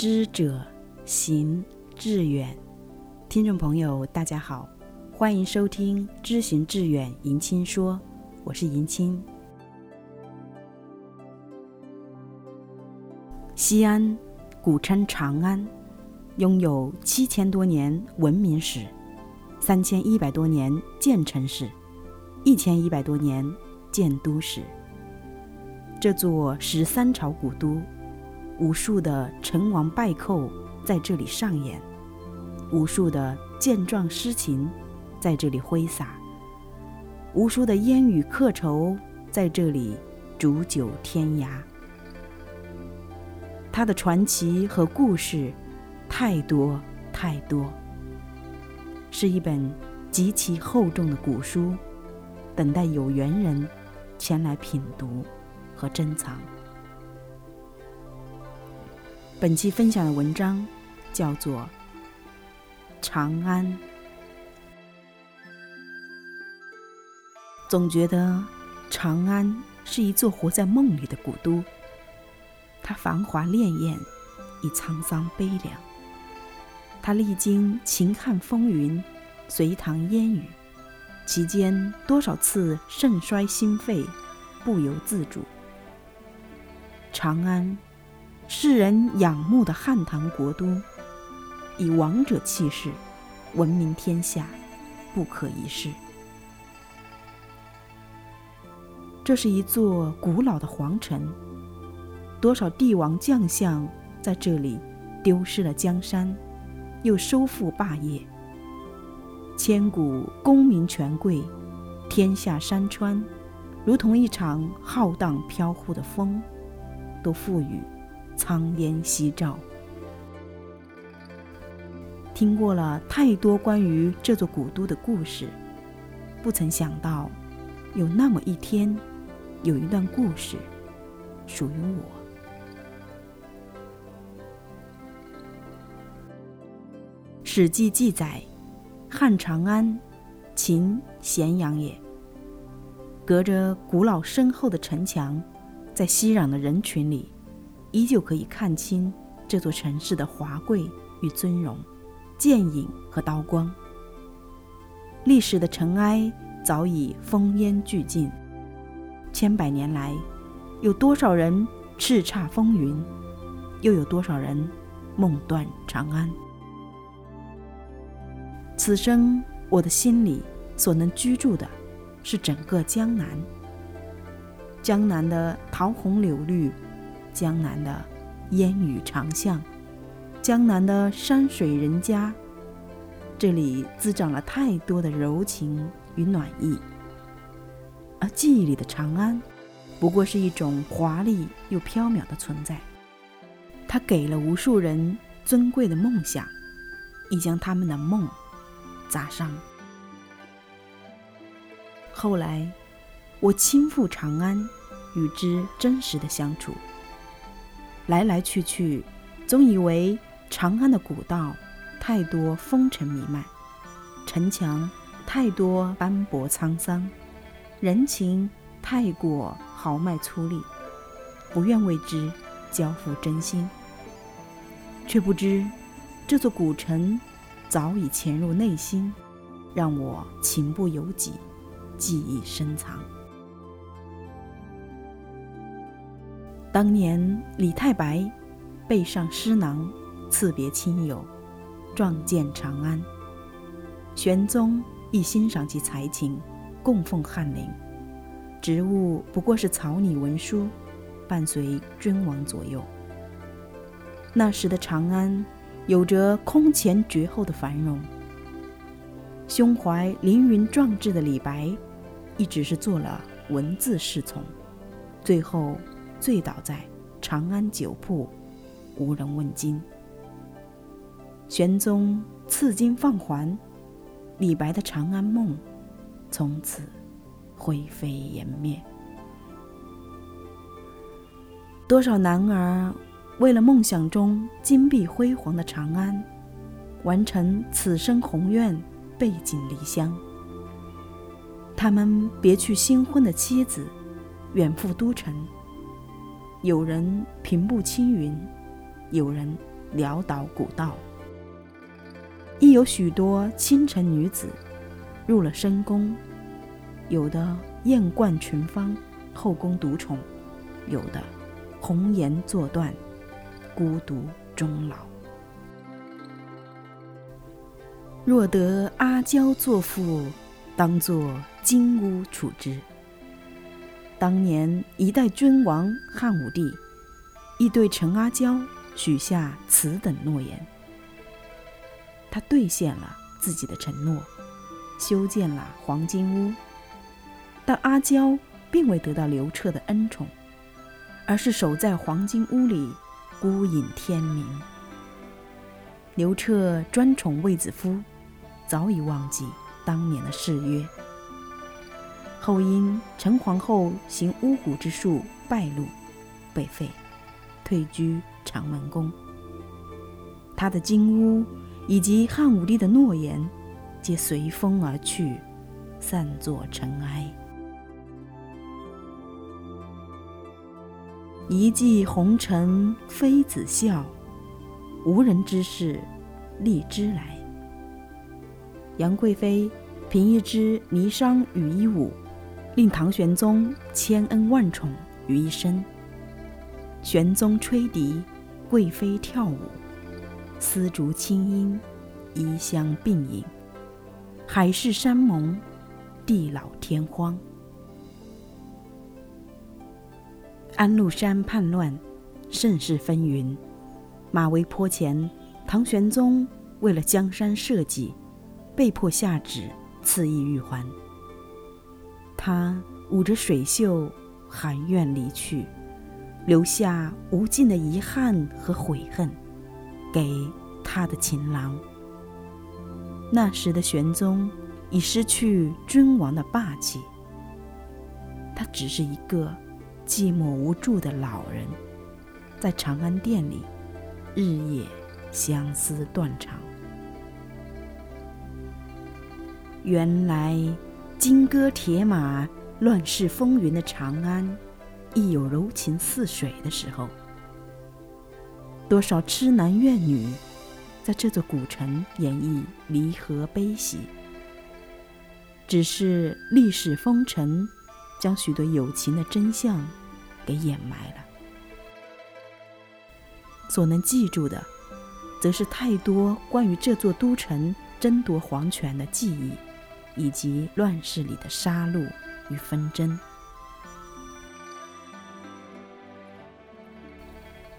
知者行志远。听众朋友，大家好，欢迎收听《知行志远》迎亲说，我是迎亲。西安，古称长安，拥有七千多年文明史，三千一百多年建城史，一千一百多年建都史。这座十三朝古都，无数的成王败寇在这里上演，无数的健壮诗情在这里挥洒，无数的烟雨客愁在这里煮酒天涯。他的传奇和故事太多太多，是一本极其厚重的古书，等待有缘人前来品读。和珍藏。本期分享的文章叫做《长安》。总觉得长安是一座活在梦里的古都，它繁华潋滟，亦沧桑悲凉。它历经秦汉风云，隋唐烟雨，其间多少次盛衰心肺，不由自主。长安，世人仰慕的汉唐国都，以王者气势，闻名天下，不可一世。这是一座古老的皇城，多少帝王将相在这里丢失了江山，又收复霸业。千古功名权贵，天下山川，如同一场浩荡飘忽的风。都赋予苍烟夕照。听过了太多关于这座古都的故事，不曾想到，有那么一天，有一段故事属于我。《史记》记载，汉长安，秦咸阳也。隔着古老深厚的城墙。在熙攘的人群里，依旧可以看清这座城市的华贵与尊荣、剑影和刀光。历史的尘埃早已烽烟俱尽，千百年来，有多少人叱咤风云，又有多少人梦断长安？此生我的心里所能居住的，是整个江南。江南的桃红柳绿，江南的烟雨长巷，江南的山水人家，这里滋长了太多的柔情与暖意。而记忆里的长安，不过是一种华丽又飘渺的存在。它给了无数人尊贵的梦想，亦将他们的梦砸伤。后来。我亲赴长安，与之真实的相处。来来去去，总以为长安的古道太多风尘弥漫，城墙太多斑驳沧桑，人情太过豪迈粗粝，不愿为之交付真心。却不知，这座古城早已潜入内心，让我情不由己，记忆深藏。当年李太白背上诗囊，赐别亲友，撞见长安。玄宗亦欣赏其才情，供奉翰林。职务不过是草拟文书，伴随君王左右。那时的长安，有着空前绝后的繁荣。胸怀凌云壮志的李白，一直是做了文字侍从，最后。醉倒在长安酒铺，无人问津。玄宗赐金放还，李白的长安梦从此灰飞烟灭。多少男儿为了梦想中金碧辉煌的长安，完成此生宏愿，背井离乡。他们别去新婚的妻子，远赴都城。有人平步青云，有人潦倒古道。亦有许多清晨女子入了深宫，有的艳冠群芳，后宫独宠；有的红颜作断，孤独终老。若得阿娇作妇，当作金屋处之。当年一代君王汉武帝，亦对陈阿娇许下此等诺言。他兑现了自己的承诺，修建了黄金屋。但阿娇并未得到刘彻的恩宠，而是守在黄金屋里，孤影天明。刘彻专宠卫子夫，早已忘记当年的誓约。后因陈皇后行巫蛊之术败露，被废，退居长门宫。他的金屋以及汉武帝的诺言，皆随风而去，散作尘埃。一骑红尘妃子笑，无人知是荔枝来。杨贵妃凭一支霓裳羽衣舞。令唐玄宗千恩万宠于一身。玄宗吹笛，贵妃跳舞，丝竹清音，衣香鬓影，海誓山盟，地老天荒。安禄山叛乱，盛世纷纭，马嵬坡前，唐玄宗为了江山社稷，被迫下旨赐意玉环。他捂着水袖，含怨离去，留下无尽的遗憾和悔恨，给他的情郎。那时的玄宗已失去君王的霸气，他只是一个寂寞无助的老人，在长安殿里日夜相思断肠。原来。金戈铁马、乱世风云的长安，亦有柔情似水的时候。多少痴男怨女，在这座古城演绎离合悲喜。只是历史风尘，将许多友情的真相给掩埋了。所能记住的，则是太多关于这座都城争夺皇权的记忆。以及乱世里的杀戮与纷争。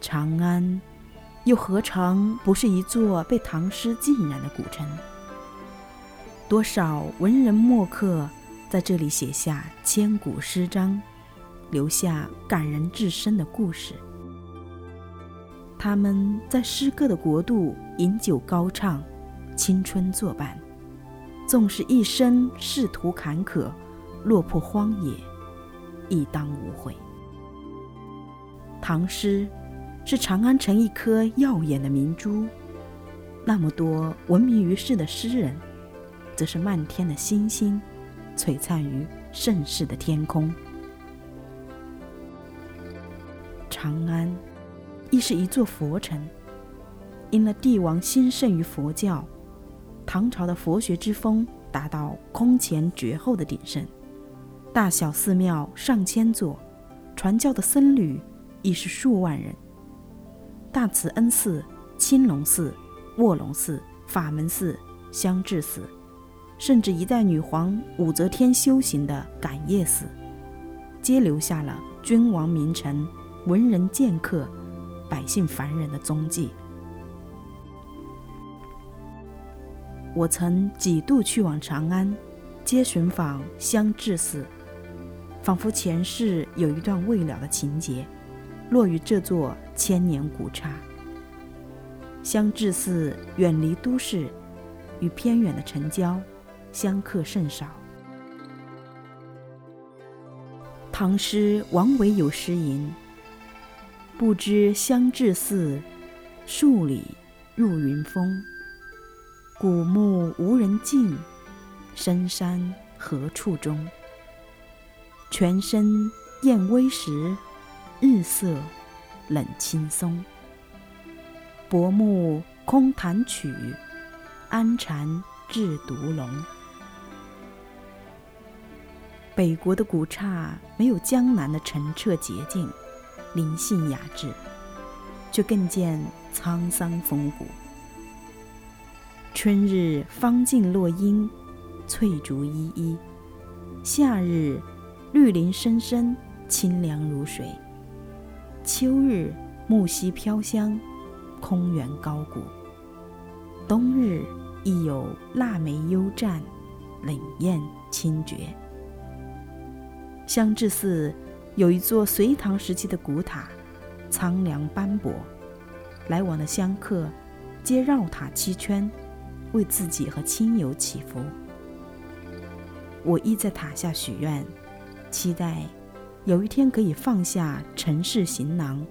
长安，又何尝不是一座被唐诗浸染的古城？多少文人墨客在这里写下千古诗章，留下感人至深的故事。他们在诗歌的国度饮酒高唱，青春作伴。纵使一生仕途坎坷，落魄荒野，亦当无悔。唐诗是长安城一颗耀眼的明珠，那么多闻名于世的诗人，则是漫天的星星，璀璨于盛世的天空。长安亦是一座佛城，因了帝王兴盛于佛教。唐朝的佛学之风达到空前绝后的鼎盛，大小寺庙上千座，传教的僧侣亦是数万人。大慈恩寺、青龙寺、卧龙寺、法门寺、香智寺，甚至一代女皇武则天修行的感业寺，皆留下了君王名臣、文人剑客、百姓凡人的踪迹。我曾几度去往长安，皆寻访香智寺，仿佛前世有一段未了的情节，落于这座千年古刹。香智寺远离都市，与偏远的城郊相客甚少。唐诗王维有诗吟：“不知香智寺，数里入云峰。”古木无人径，深山何处踪？泉声燕微时，日色冷青松。薄暮空弹曲，安禅制独龙。北国的古刹没有江南的澄澈洁净、灵性雅致，却更见沧桑风骨。春日芳径落英，翠竹依依；夏日绿林深深，清凉如水；秋日木樨飘香，空园高古；冬日亦有腊梅幽湛，冷艳清绝。香智寺有一座隋唐时期的古塔，苍凉斑驳，来往的香客皆绕塔七圈。为自己和亲友祈福，我依在塔下许愿，期待有一天可以放下尘世行囊，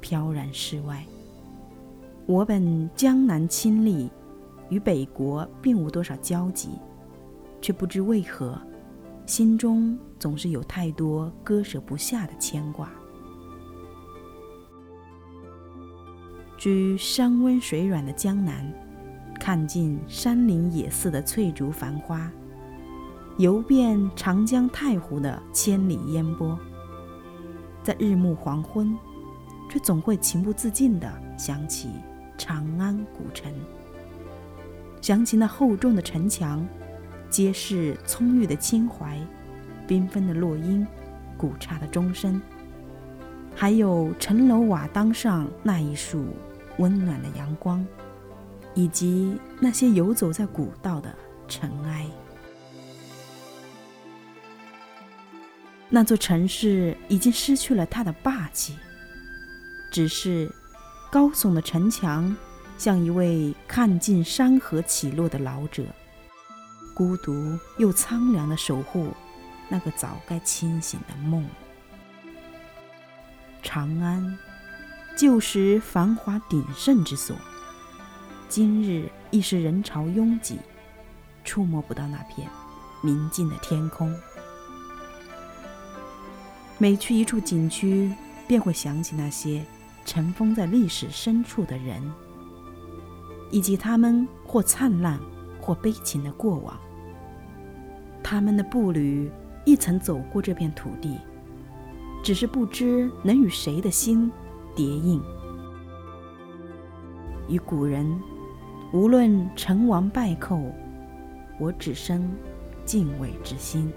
飘然世外。我本江南亲历，与北国并无多少交集，却不知为何，心中总是有太多割舍不下的牵挂。居山温水软的江南。看尽山林野寺的翠竹繁花，游遍长江太湖的千里烟波，在日暮黄昏，却总会情不自禁地想起长安古城，想起那厚重的城墙，揭示葱郁的青怀，缤纷的落英，古刹的钟声，还有城楼瓦当上那一束温暖的阳光。以及那些游走在古道的尘埃，那座城市已经失去了它的霸气，只是高耸的城墙像一位看尽山河起落的老者，孤独又苍凉的守护那个早该清醒的梦。长安，旧时繁华鼎盛之所。今日亦是人潮拥挤，触摸不到那片明净的天空。每去一处景区，便会想起那些尘封在历史深处的人，以及他们或灿烂或悲情的过往。他们的步履亦曾走过这片土地，只是不知能与谁的心叠印。与古人。无论成王败寇，我只生敬畏之心。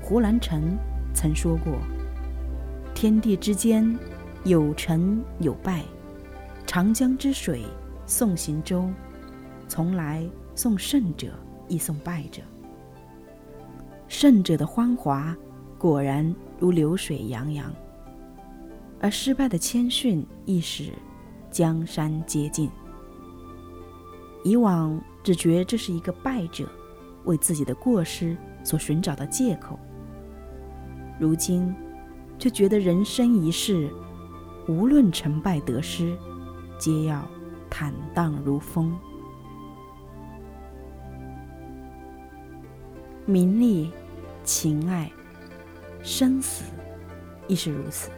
胡兰成曾说过：“天地之间，有成有败；长江之水，送行舟，从来送胜者，亦送败者。胜者的欢华，果然如流水洋洋。”而失败的谦逊亦使江山接近。以往只觉这是一个败者为自己的过失所寻找的借口，如今却觉得人生一世，无论成败得失，皆要坦荡如风。名利、情爱、生死，亦是如此。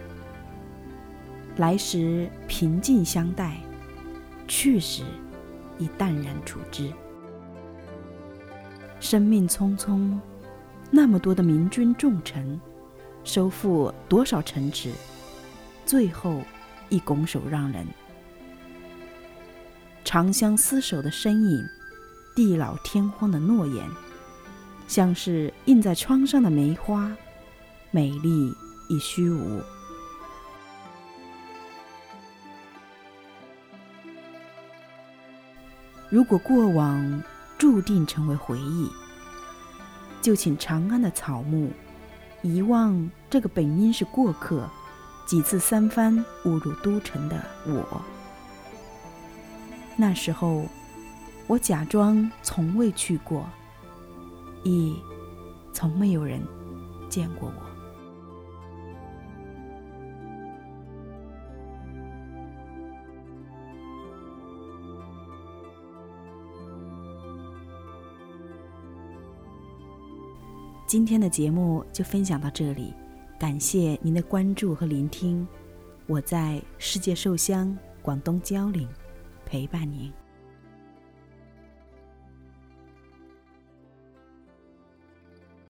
来时平静相待，去时亦淡然处之。生命匆匆，那么多的明君重臣，收复多少城池，最后亦拱手让人。长相厮守的身影，地老天荒的诺言，像是印在窗上的梅花，美丽亦虚无。如果过往注定成为回忆，就请长安的草木遗忘这个本应是过客、几次三番误入都城的我。那时候，我假装从未去过，亦从没有人见过我。今天的节目就分享到这里，感谢您的关注和聆听，我在世界寿乡广东蕉岭陪伴您。